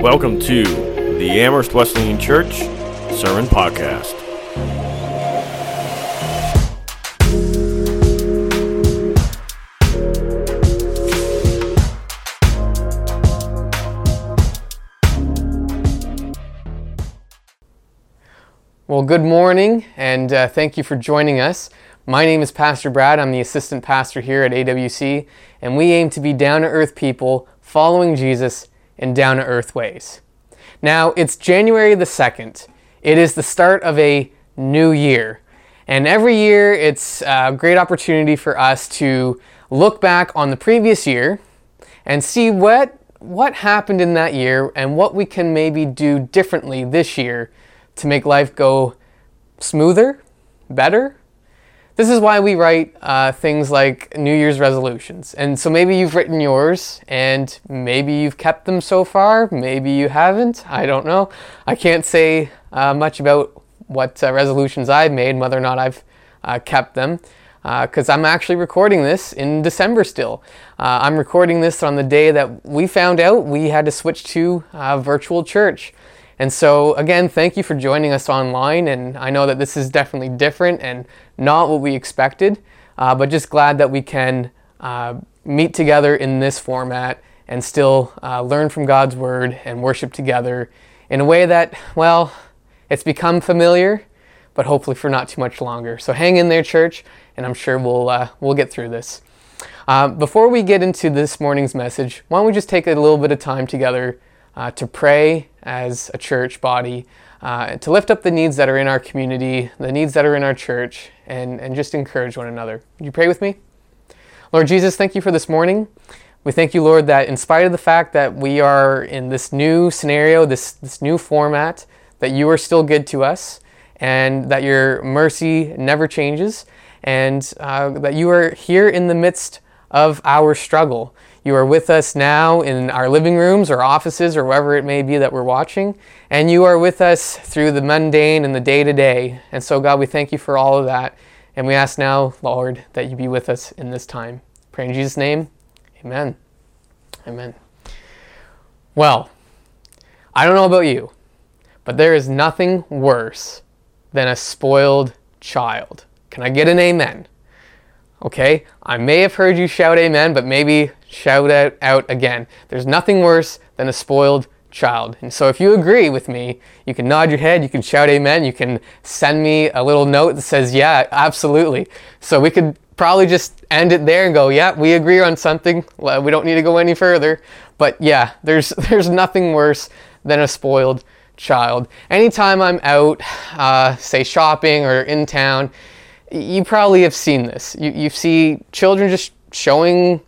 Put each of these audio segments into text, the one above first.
Welcome to the Amherst Wesleyan Church Sermon Podcast. Well, good morning, and uh, thank you for joining us. My name is Pastor Brad. I'm the assistant pastor here at AWC, and we aim to be down to earth people following Jesus in down to earth ways. Now, it's January the 2nd. It is the start of a new year. And every year, it's a great opportunity for us to look back on the previous year and see what, what happened in that year and what we can maybe do differently this year to make life go smoother, better. This is why we write uh, things like New Year's resolutions. And so maybe you've written yours and maybe you've kept them so far, maybe you haven't. I don't know. I can't say uh, much about what uh, resolutions I've made, whether or not I've uh, kept them. Because uh, I'm actually recording this in December still. Uh, I'm recording this on the day that we found out we had to switch to virtual church. And so, again, thank you for joining us online. And I know that this is definitely different and not what we expected, uh, but just glad that we can uh, meet together in this format and still uh, learn from God's Word and worship together in a way that, well, it's become familiar, but hopefully for not too much longer. So hang in there, church, and I'm sure we'll, uh, we'll get through this. Uh, before we get into this morning's message, why don't we just take a little bit of time together uh, to pray as a church body, uh, to lift up the needs that are in our community, the needs that are in our church, and, and just encourage one another. Would you pray with me? Lord Jesus, thank you for this morning. We thank you, Lord, that in spite of the fact that we are in this new scenario, this, this new format, that you are still good to us, and that your mercy never changes, and uh, that you are here in the midst of our struggle. You are with us now in our living rooms or offices or wherever it may be that we're watching. And you are with us through the mundane and the day to day. And so, God, we thank you for all of that. And we ask now, Lord, that you be with us in this time. Pray in Jesus' name. Amen. Amen. Well, I don't know about you, but there is nothing worse than a spoiled child. Can I get an amen? Okay, I may have heard you shout amen, but maybe shout it out again. There's nothing worse than a spoiled child. And so if you agree with me, you can nod your head, you can shout amen, you can send me a little note that says, yeah, absolutely. So we could probably just end it there and go, yeah, we agree on something. We don't need to go any further. But yeah, there's, there's nothing worse than a spoiled child. Anytime I'm out, uh, say shopping or in town, you probably have seen this. You, you see children just showing,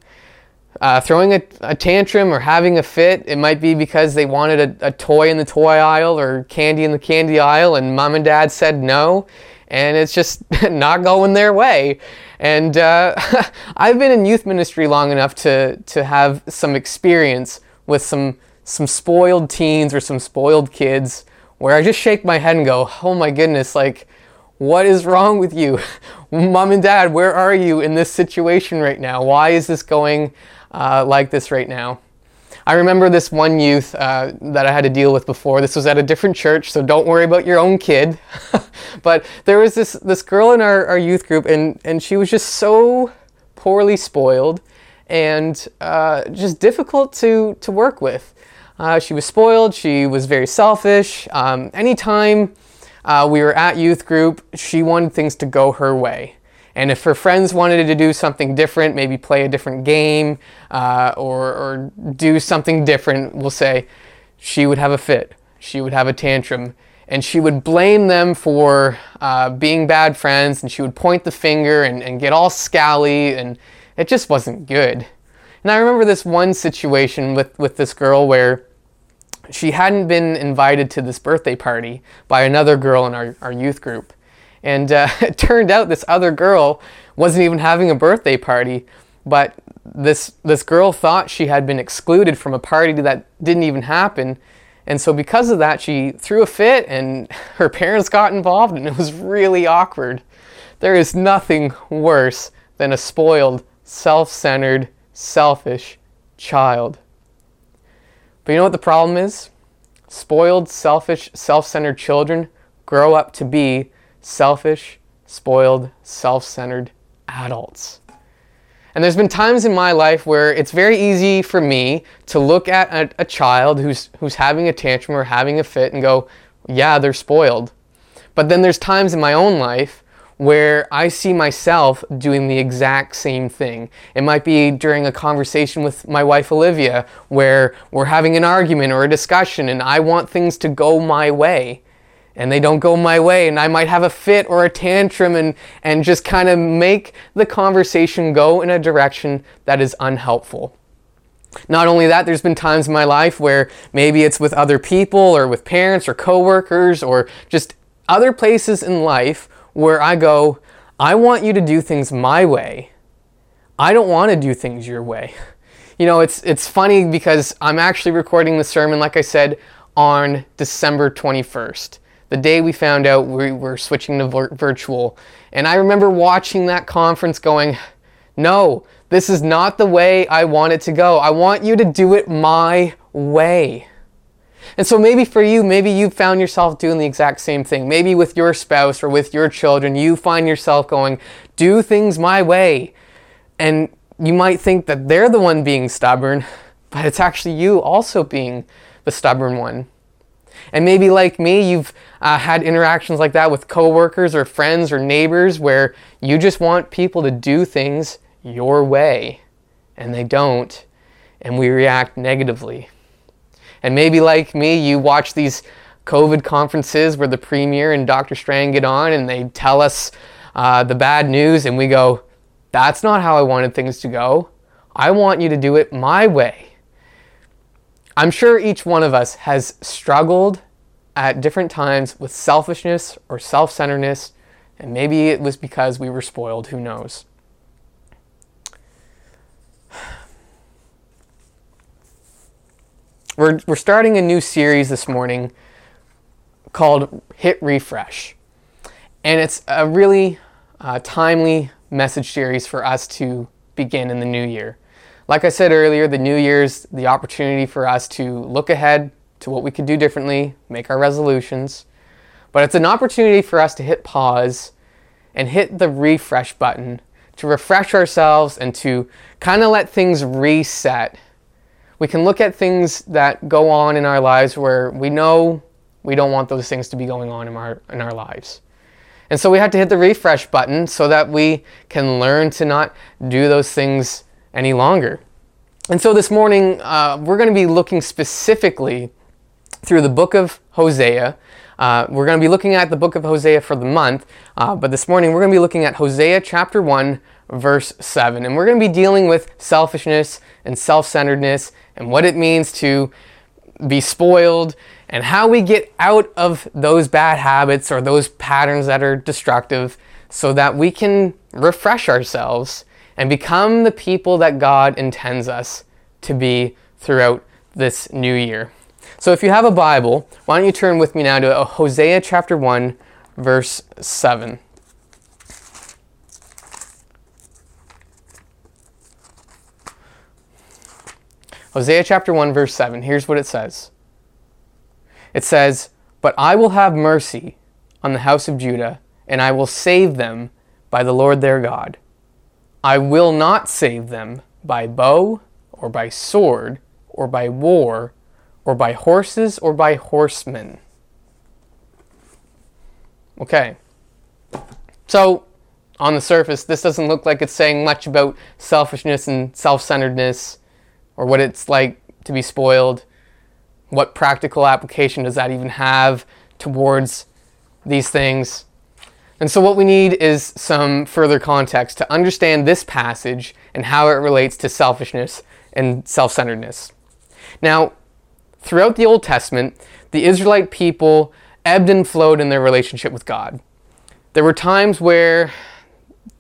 uh, throwing a, a, tantrum or having a fit. It might be because they wanted a, a, toy in the toy aisle or candy in the candy aisle, and mom and dad said no, and it's just not going their way. And uh, I've been in youth ministry long enough to, to have some experience with some, some spoiled teens or some spoiled kids where I just shake my head and go, oh my goodness, like, what is wrong with you? Mom and dad, where are you in this situation right now? Why is this going uh, like this right now? I remember this one youth uh, that I had to deal with before. This was at a different church, so don't worry about your own kid. but there was this, this girl in our, our youth group, and, and she was just so poorly spoiled and uh, just difficult to, to work with. Uh, she was spoiled, she was very selfish. Um, anytime uh, we were at youth group, she wanted things to go her way. And if her friends wanted to do something different, maybe play a different game uh, or, or do something different, we'll say, she would have a fit. She would have a tantrum. And she would blame them for uh, being bad friends, and she would point the finger and, and get all scally, and it just wasn't good. And I remember this one situation with, with this girl where she hadn't been invited to this birthday party by another girl in our, our youth group. And uh, it turned out this other girl wasn't even having a birthday party, but this, this girl thought she had been excluded from a party that didn't even happen. And so, because of that, she threw a fit and her parents got involved, and it was really awkward. There is nothing worse than a spoiled, self centered, selfish child. But you know what the problem is? spoiled, selfish, self centered children grow up to be selfish, spoiled, self centered adults. And there's been times in my life where it's very easy for me to look at a, a, child who's, who's having a tantrum or having a fit and go, yeah, they're spoiled. But then there's times in my own life where I see myself doing the exact same thing. It might be during a conversation with my wife Olivia where we're having an argument or a discussion and I want things to go my way and they don't go my way and I might have a fit or a tantrum and, and just kind of make the conversation go in a direction that is unhelpful. Not only that, there's been times in my life where maybe it's with other people or with parents or coworkers or just other places in life where I go, I want you to do things my way. I don't want to do things your way. You know, it's it's funny because I'm actually recording the sermon like I said on December 21st the day we found out we were switching to vir- virtual. And I remember watching that conference going, no, this is not the way I want it to go. I want you to do it my way. And so maybe for you, maybe you found yourself doing the exact same thing. Maybe with your spouse or with your children, you find yourself going, do things my way. And you might think that they're the one being stubborn, but it's actually you also being the stubborn one. And maybe like me, you've uh, had interactions like that with coworkers or friends or neighbors where you just want people to do things your way and they don't, and we react negatively. And maybe like me, you watch these COVID conferences where the premier and Dr. Strang get on and they tell us uh, the bad news, and we go, That's not how I wanted things to go. I want you to do it my way. I'm sure each one of us has struggled at different times with selfishness or self centeredness, and maybe it was because we were spoiled, who knows. We're, we're starting a new series this morning called Hit Refresh. And it's a really uh, timely message series for us to begin in the new year. Like I said earlier, the new year's the opportunity for us to look ahead to what we could do differently, make our resolutions. But it's an opportunity for us to hit pause and hit the refresh button to refresh ourselves and to kind of let things reset. We can look at things that go on in our lives where we know we don't want those things to be going on in our, in our lives. And so we have to hit the refresh button so that we can learn to not do those things any longer. And so this morning, uh, we're going to be looking specifically through the book of Hosea. Uh, we're going to be looking at the book of Hosea for the month, uh, but this morning we're going to be looking at Hosea chapter 1, verse 7. And we're going to be dealing with selfishness and self centeredness and what it means to be spoiled and how we get out of those bad habits or those patterns that are destructive so that we can refresh ourselves and become the people that God intends us to be throughout this new year. So if you have a Bible, why don't you turn with me now to Hosea chapter 1, verse 7. Hosea chapter 1, verse 7. Here's what it says It says, But I will have mercy on the house of Judah, and I will save them by the Lord their God. I will not save them by bow or by sword or by war or by horses or by horsemen. Okay. So, on the surface, this doesn't look like it's saying much about selfishness and self centeredness or what it's like to be spoiled. What practical application does that even have towards these things? And so, what we need is some further context to understand this passage and how it relates to selfishness and self centeredness. Now, throughout the Old Testament, the Israelite people ebbed and flowed in their relationship with God. There were times where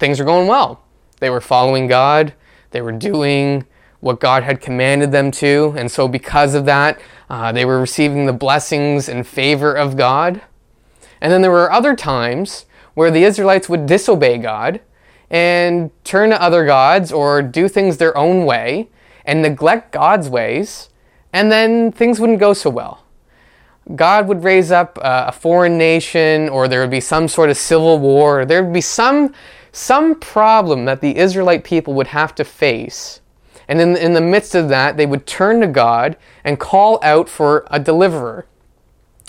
things were going well, they were following God, they were doing what God had commanded them to, and so because of that, uh, they were receiving the blessings and favor of God. And then there were other times where the Israelites would disobey God and turn to other gods or do things their own way and neglect God's ways, and then things wouldn't go so well. God would raise up uh, a foreign nation, or there would be some sort of civil war, there would be some, some problem that the Israelite people would have to face. And in, in the midst of that, they would turn to God and call out for a deliverer.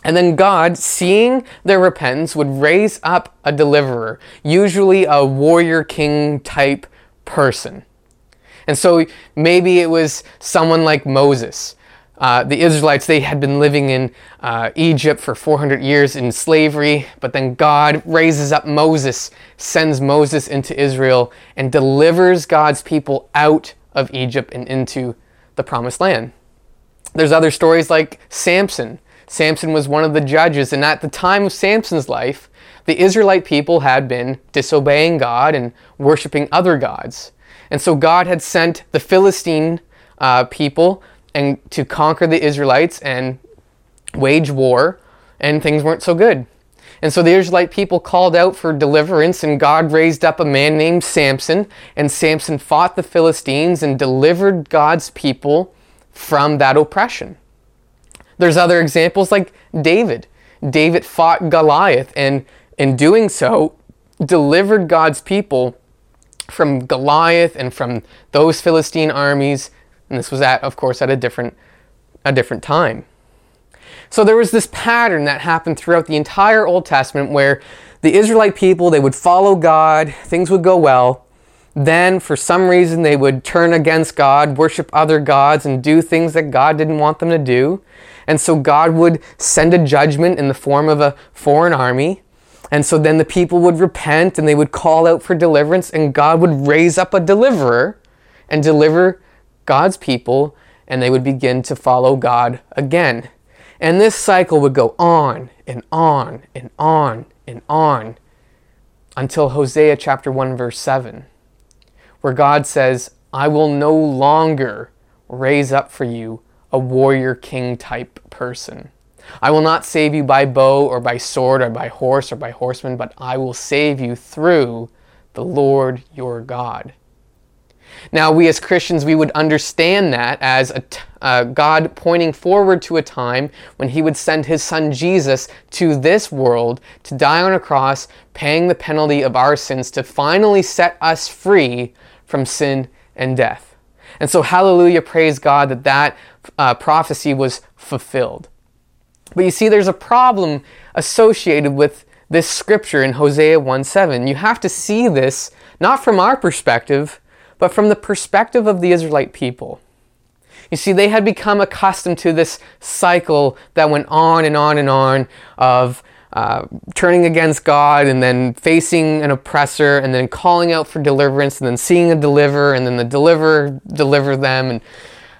And then God, seeing their repentance, would raise up a deliverer, usually a warrior king type person. And so maybe it was someone like Moses. Uh, the Israelites, they had been living in uh, Egypt for 400 years in slavery, but then God raises up Moses, sends Moses into Israel, and delivers God's people out of Egypt and into the promised land. There's other stories like Samson. Samson was one of the judges, and at the time of Samson's life, the Israelite people had been disobeying God and worshiping other gods. And so God had sent the Philistine uh, people and to conquer the Israelites and wage war, and things weren't so good. And so the Israelite people called out for deliverance, and God raised up a man named Samson, and Samson fought the Philistines and delivered God's people from that oppression. There's other examples like David. David fought Goliath, and in doing so, delivered God's people from Goliath and from those Philistine armies. And this was at, of course, at a different, a different time. So there was this pattern that happened throughout the entire Old Testament where the Israelite people, they would follow God, things would go well. Then, for some reason, they would turn against God, worship other gods, and do things that God didn't want them to do. And so God would send a judgment in the form of a foreign army. And so then the people would repent and they would call out for deliverance, and God would raise up a deliverer and deliver God's people, and they would begin to follow God again. And this cycle would go on and on and on and on until Hosea chapter 1, verse 7, where God says, I will no longer raise up for you a warrior king type person. I will not save you by bow or by sword or by horse or by horseman, but I will save you through the Lord your God. Now, we as Christians, we would understand that as a t- uh, God pointing forward to a time when He would send His Son Jesus to this world to die on a cross, paying the penalty of our sins to finally set us free from sin and death. And so, hallelujah, praise God that that uh, prophecy was fulfilled. But you see, there's a problem associated with this scripture in Hosea 1 7. You have to see this not from our perspective, but from the perspective of the Israelite people. You see, they had become accustomed to this cycle that went on and on and on of uh, turning against God and then facing an oppressor and then calling out for deliverance and then seeing a deliverer and then the deliverer deliver them and,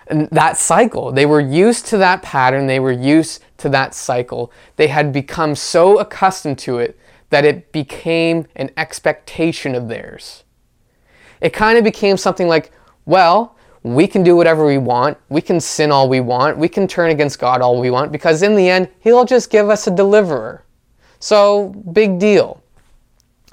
and that cycle. They were used to that pattern. They were used to that cycle. They had become so accustomed to it that it became an expectation of theirs. It kind of became something like, well, we can do whatever we want. We can sin all we want. We can turn against God all we want because in the end, He'll just give us a deliverer. So, big deal.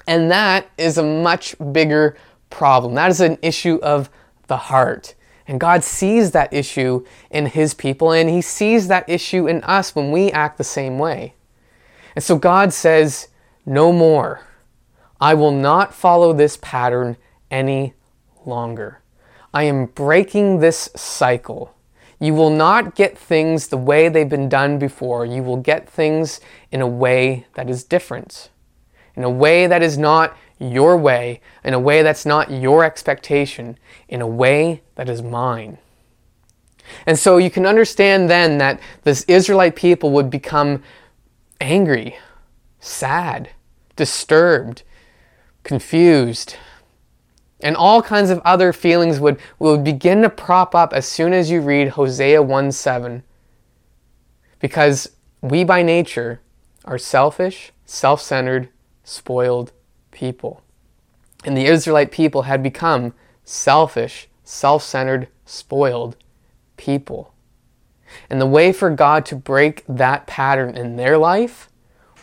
And that is a much bigger problem. That is an issue of the heart. And God sees that issue in His people, and He sees that issue in us when we act the same way. And so God says, No more. I will not follow this pattern any longer. I am breaking this cycle. You will not get things the way they've been done before. You will get things in a way that is different, in a way that is not your way, in a way that's not your expectation, in a way that is mine. And so you can understand then that this Israelite people would become angry, sad, disturbed, confused, and all kinds of other feelings would, would begin to prop up as soon as you read Hosea 1 7. Because we by nature are selfish, self centered, spoiled people. And the Israelite people had become selfish, self centered, spoiled people. And the way for God to break that pattern in their life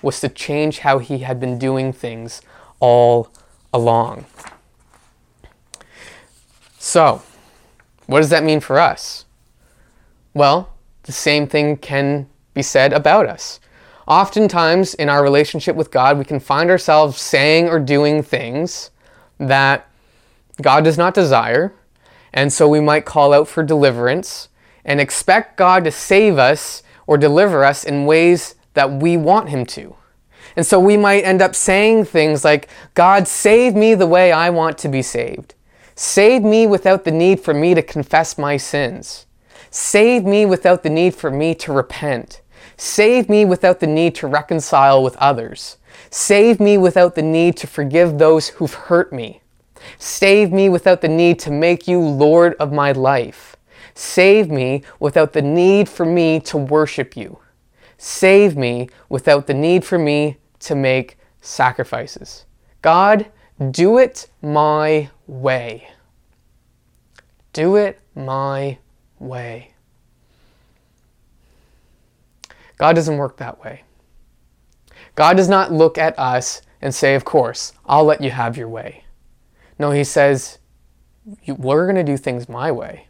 was to change how He had been doing things all along. So, what does that mean for us? Well, the same thing can be said about us. Oftentimes, in our relationship with God, we can find ourselves saying or doing things that God does not desire, and so we might call out for deliverance and expect God to save us or deliver us in ways that we want Him to. And so we might end up saying things like, God, save me the way I want to be saved. Save me without the need for me to confess my sins. Save me without the need for me to repent. Save me without the need to reconcile with others. Save me without the need to forgive those who've hurt me. Save me without the need to make you Lord of my life. Save me without the need for me to worship you. Save me without the need for me to make sacrifices. God, do it my way. Do it my way. God doesn't work that way. God does not look at us and say, Of course, I'll let you have your way. No, He says, We're going to do things my way.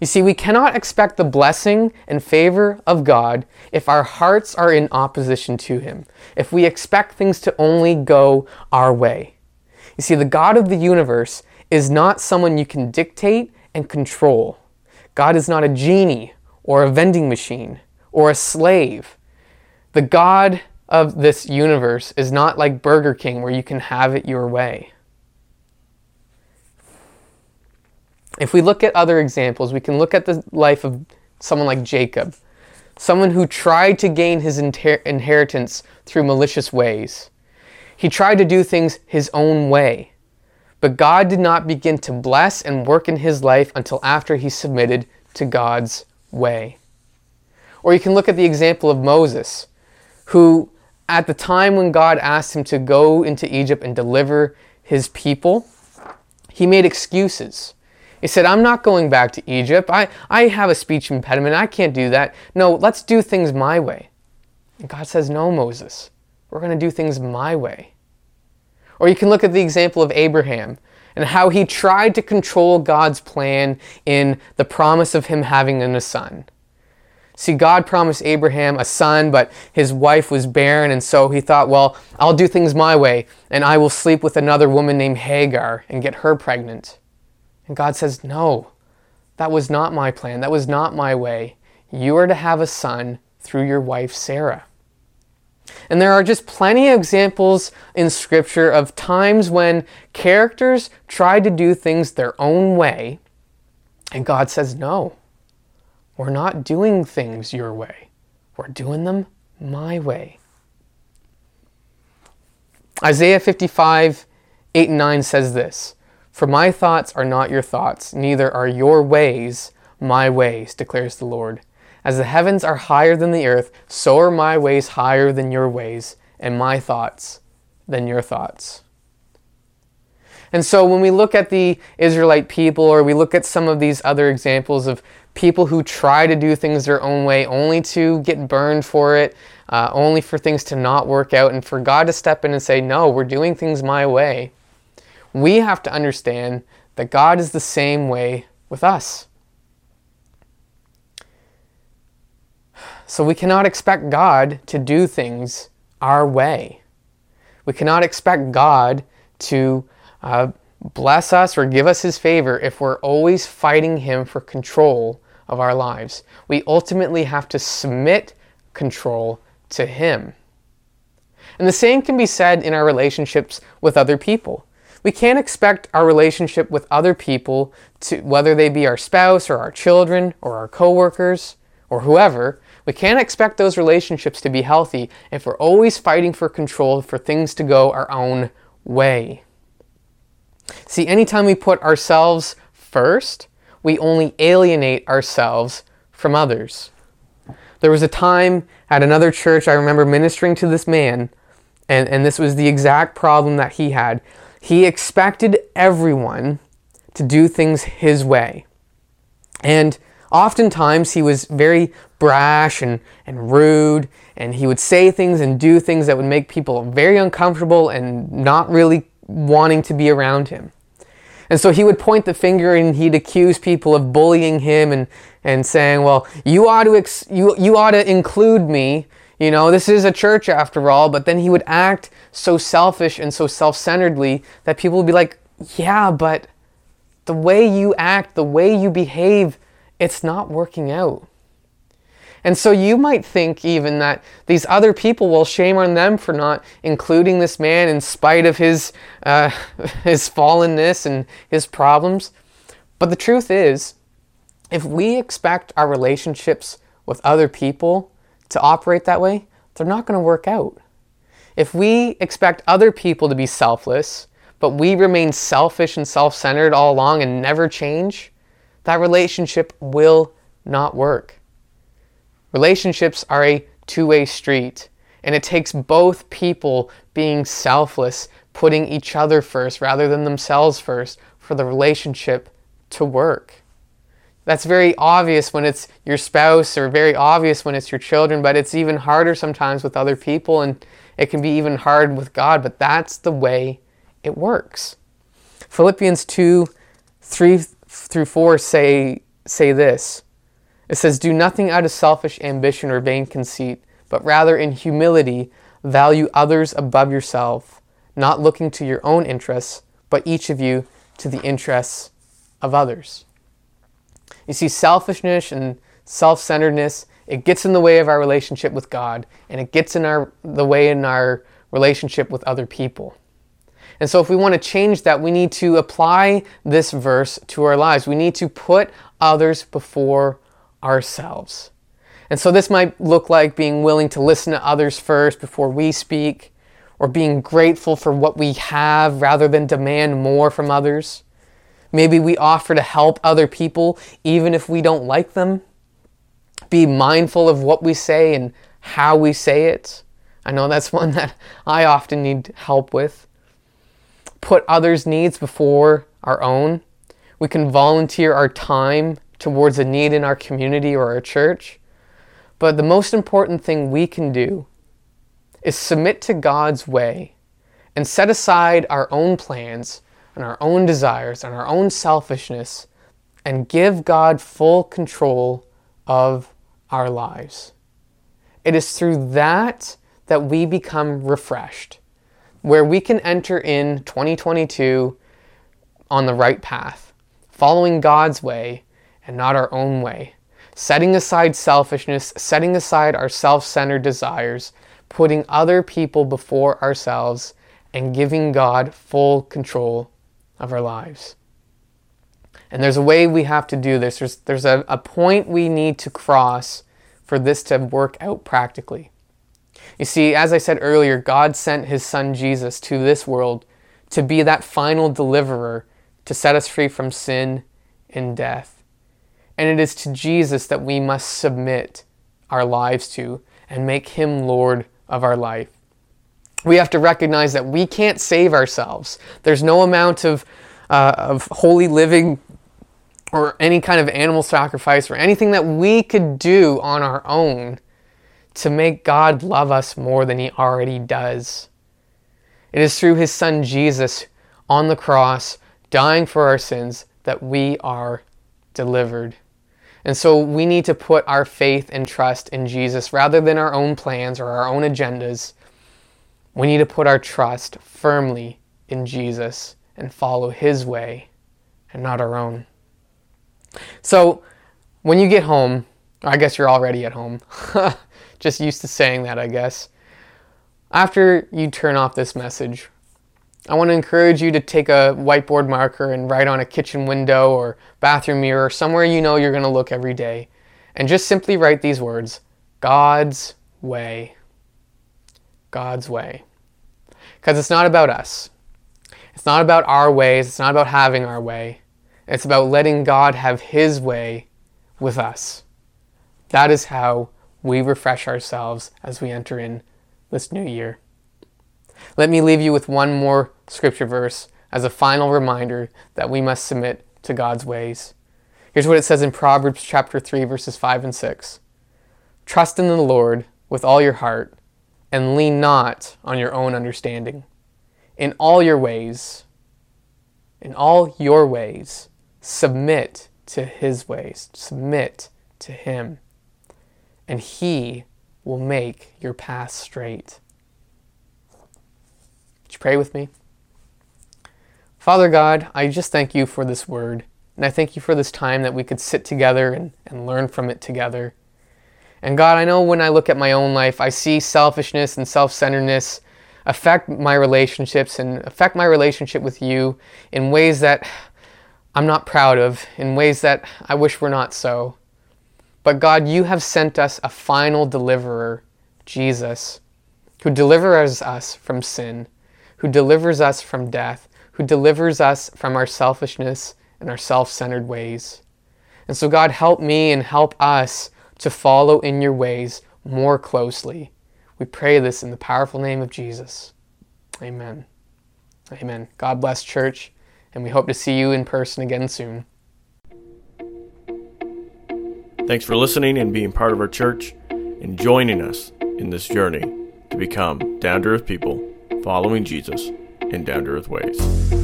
You see, we cannot expect the blessing and favor of God if our hearts are in opposition to Him, if we expect things to only go our way. You see, the God of the universe is not someone you can dictate and control. God is not a genie or a vending machine or a slave. The God of this universe is not like Burger King where you can have it your way. If we look at other examples, we can look at the life of someone like Jacob, someone who tried to gain his inter- inheritance through malicious ways. He tried to do things his own way. But God did not begin to bless and work in his life until after he submitted to God's way. Or you can look at the example of Moses, who, at the time when God asked him to go into Egypt and deliver his people, he made excuses. He said, I'm not going back to Egypt. I, I have a speech impediment. I can't do that. No, let's do things my way. And God says, No, Moses. We're going to do things my way. Or you can look at the example of Abraham and how he tried to control God's plan in the promise of him having a son. See, God promised Abraham a son, but his wife was barren, and so he thought, well, I'll do things my way, and I will sleep with another woman named Hagar and get her pregnant. And God says, No, that was not my plan. That was not my way. You are to have a son through your wife, Sarah. And there are just plenty of examples in Scripture of times when characters tried to do things their own way, and God says, No, we're not doing things your way. We're doing them my way. Isaiah 55, 8 and 9 says this for my thoughts are not your thoughts, neither are your ways my ways, declares the Lord. As the heavens are higher than the earth, so are my ways higher than your ways, and my thoughts than your thoughts. And so when we look at the Israelite people, or we look at some of these other examples of people who try to do things their own way only to get burned for it, uh, only for things to not work out, and for God to step in and say, No, we're doing things my way we have to understand that God is the same way with us. So we cannot expect God to do things our way. We cannot expect God to uh, bless us or give us his favor if we're always fighting him for control of our lives. We ultimately have to submit control to him. And the same can be said in our relationships with other people. We can't expect our relationship with other people to whether they be our spouse or our children or our coworkers or whoever, we can't expect those relationships to be healthy if we're always fighting for control for things to go our own way. See, anytime we put ourselves first, we only alienate ourselves from others. There was a time at another church I remember ministering to this man, and, and this was the exact problem that he had. He expected everyone to do things his way. And oftentimes he was very brash and, and rude, and he would say things and do things that would make people very uncomfortable and not really wanting to be around him. And so he would point the finger and he'd accuse people of bullying him and, and saying, well, you ought, to ex- you, you ought to include me. You know, this is a church after all. But then he would act so selfish and so self centeredly that people would be like, yeah, but the way you act, the way you behave, it's not working out. And so you might think even that these other people will shame on them for not including this man in spite of his, uh, his fallenness and his problems. But the truth is, if we expect our relationships with other people to operate that way, they're not going to work out. If we expect other people to be selfless, but we remain selfish and self centered all along and never change, that relationship will not work. Relationships are a two way street, and it takes both people being selfless, putting each other first rather than themselves first for the relationship to work. That's very obvious when it's your spouse or very obvious when it's your children, but it's even harder sometimes with other people and it can be even hard with God, but that's the way it works. Philippians 2 3 through 4 say, say this it says, Do nothing out of selfish ambition or vain conceit, but rather in humility value others above yourself, not looking to your own interests, but each of you to the interests of others. You see, selfishness and self centeredness, it gets in the way of our relationship with God, and it gets in our, the way in our relationship with other people. And so, if we want to change that, we need to apply this verse to our lives. We need to put others before ourselves. And so this might look like being willing to listen to others first before we speak, or being grateful for what we have rather than demand more from others. Maybe we offer to help other people even if we don't like them. Be mindful of what we say and how we say it. I know that's one that I often need help with. Put others' needs before our own. We can volunteer our time towards a need in our community or our church. But the most important thing we can do is submit to God's way and set aside our own plans and our own desires and our own selfishness and give God full control of our lives. It is through that that we become refreshed, where we can enter in 2022 on the right path, following God's way and not our own way. Setting aside selfishness, setting aside our self centered desires, putting other people before ourselves, and giving God full control of our lives. And there's a way we have to do this. There's, there's a, a point we need to cross for this to work out practically. You see, as I said earlier, God sent his son Jesus to this world to be that final deliverer to set us free from sin and death. And it is to Jesus that we must submit our lives to and make him Lord of our life. We have to recognize that we can't save ourselves. There's no amount of, uh, of holy living or any kind of animal sacrifice or anything that we could do on our own to make God love us more than he already does. It is through his son Jesus on the cross, dying for our sins, that we are delivered. And so we need to put our faith and trust in Jesus rather than our own plans or our own agendas. We need to put our trust firmly in Jesus and follow his way and not our own. So when you get home, I guess you're already at home. Just used to saying that, I guess. After you turn off this message, I want to encourage you to take a whiteboard marker and write on a kitchen window or bathroom mirror, somewhere you know you're going to look every day, and just simply write these words God's way. God's way. Because it's not about us. It's not about our ways. It's not about having our way. It's about letting God have His way with us. That is how we refresh ourselves as we enter in this new year. Let me leave you with one more scripture verse as a final reminder that we must submit to God's ways. Here's what it says in Proverbs chapter 3 verses 5 and 6. Trust in the Lord with all your heart and lean not on your own understanding. In all your ways in all your ways, submit to his ways, submit to him, and he will make your path straight. Would you pray with me? Father God, I just thank you for this word, and I thank you for this time that we could sit together and, and learn from it together. And God, I know when I look at my own life, I see selfishness and self centeredness affect my relationships and affect my relationship with you in ways that I'm not proud of, in ways that I wish were not so. But God, you have sent us a final deliverer, Jesus, who delivers us from sin, who delivers us from death, who delivers us from our selfishness and our self centered ways. And so, God, help me and help us to follow in your ways more closely. We pray this in the powerful name of Jesus. Amen. Amen. God bless, church, and we hope to see you in person again soon. Thanks for listening and being part of our church and joining us in this journey to become down to earth people following Jesus in down to earth ways.